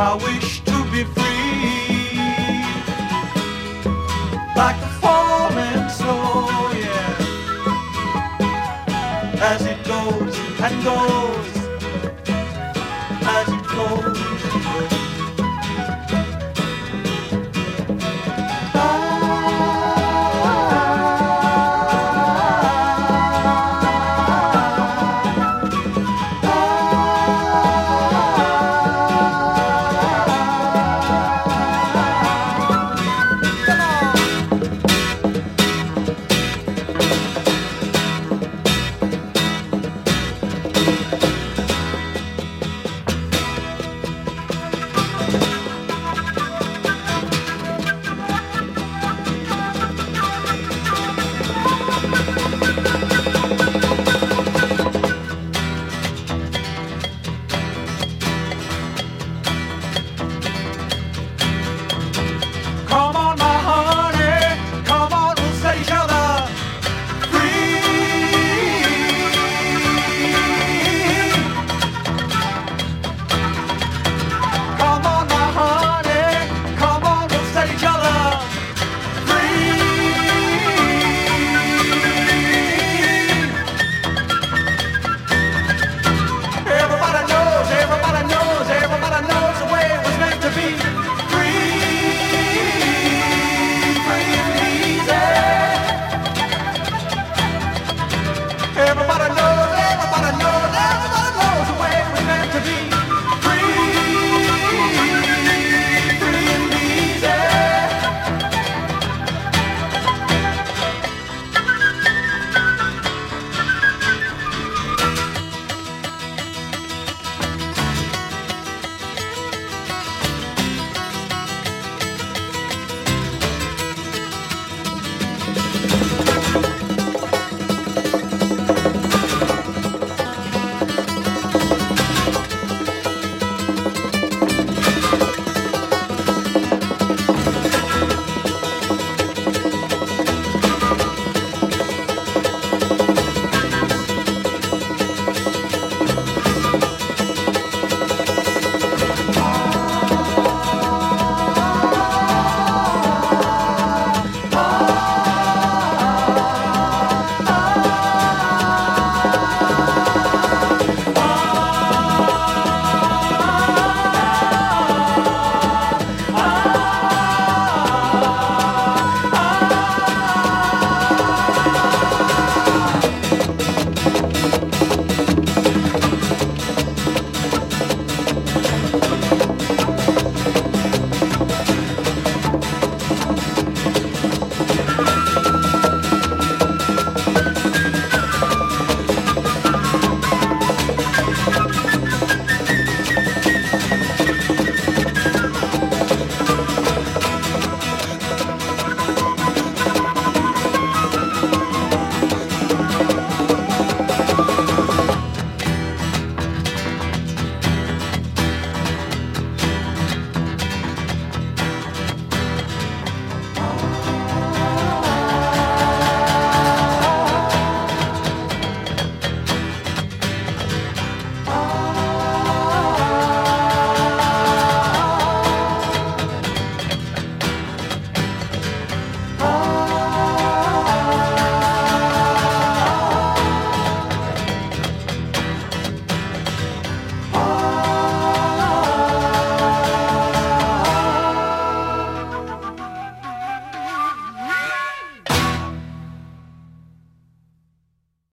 I wish to be free, like a falling snow, yeah. As it goes and goes.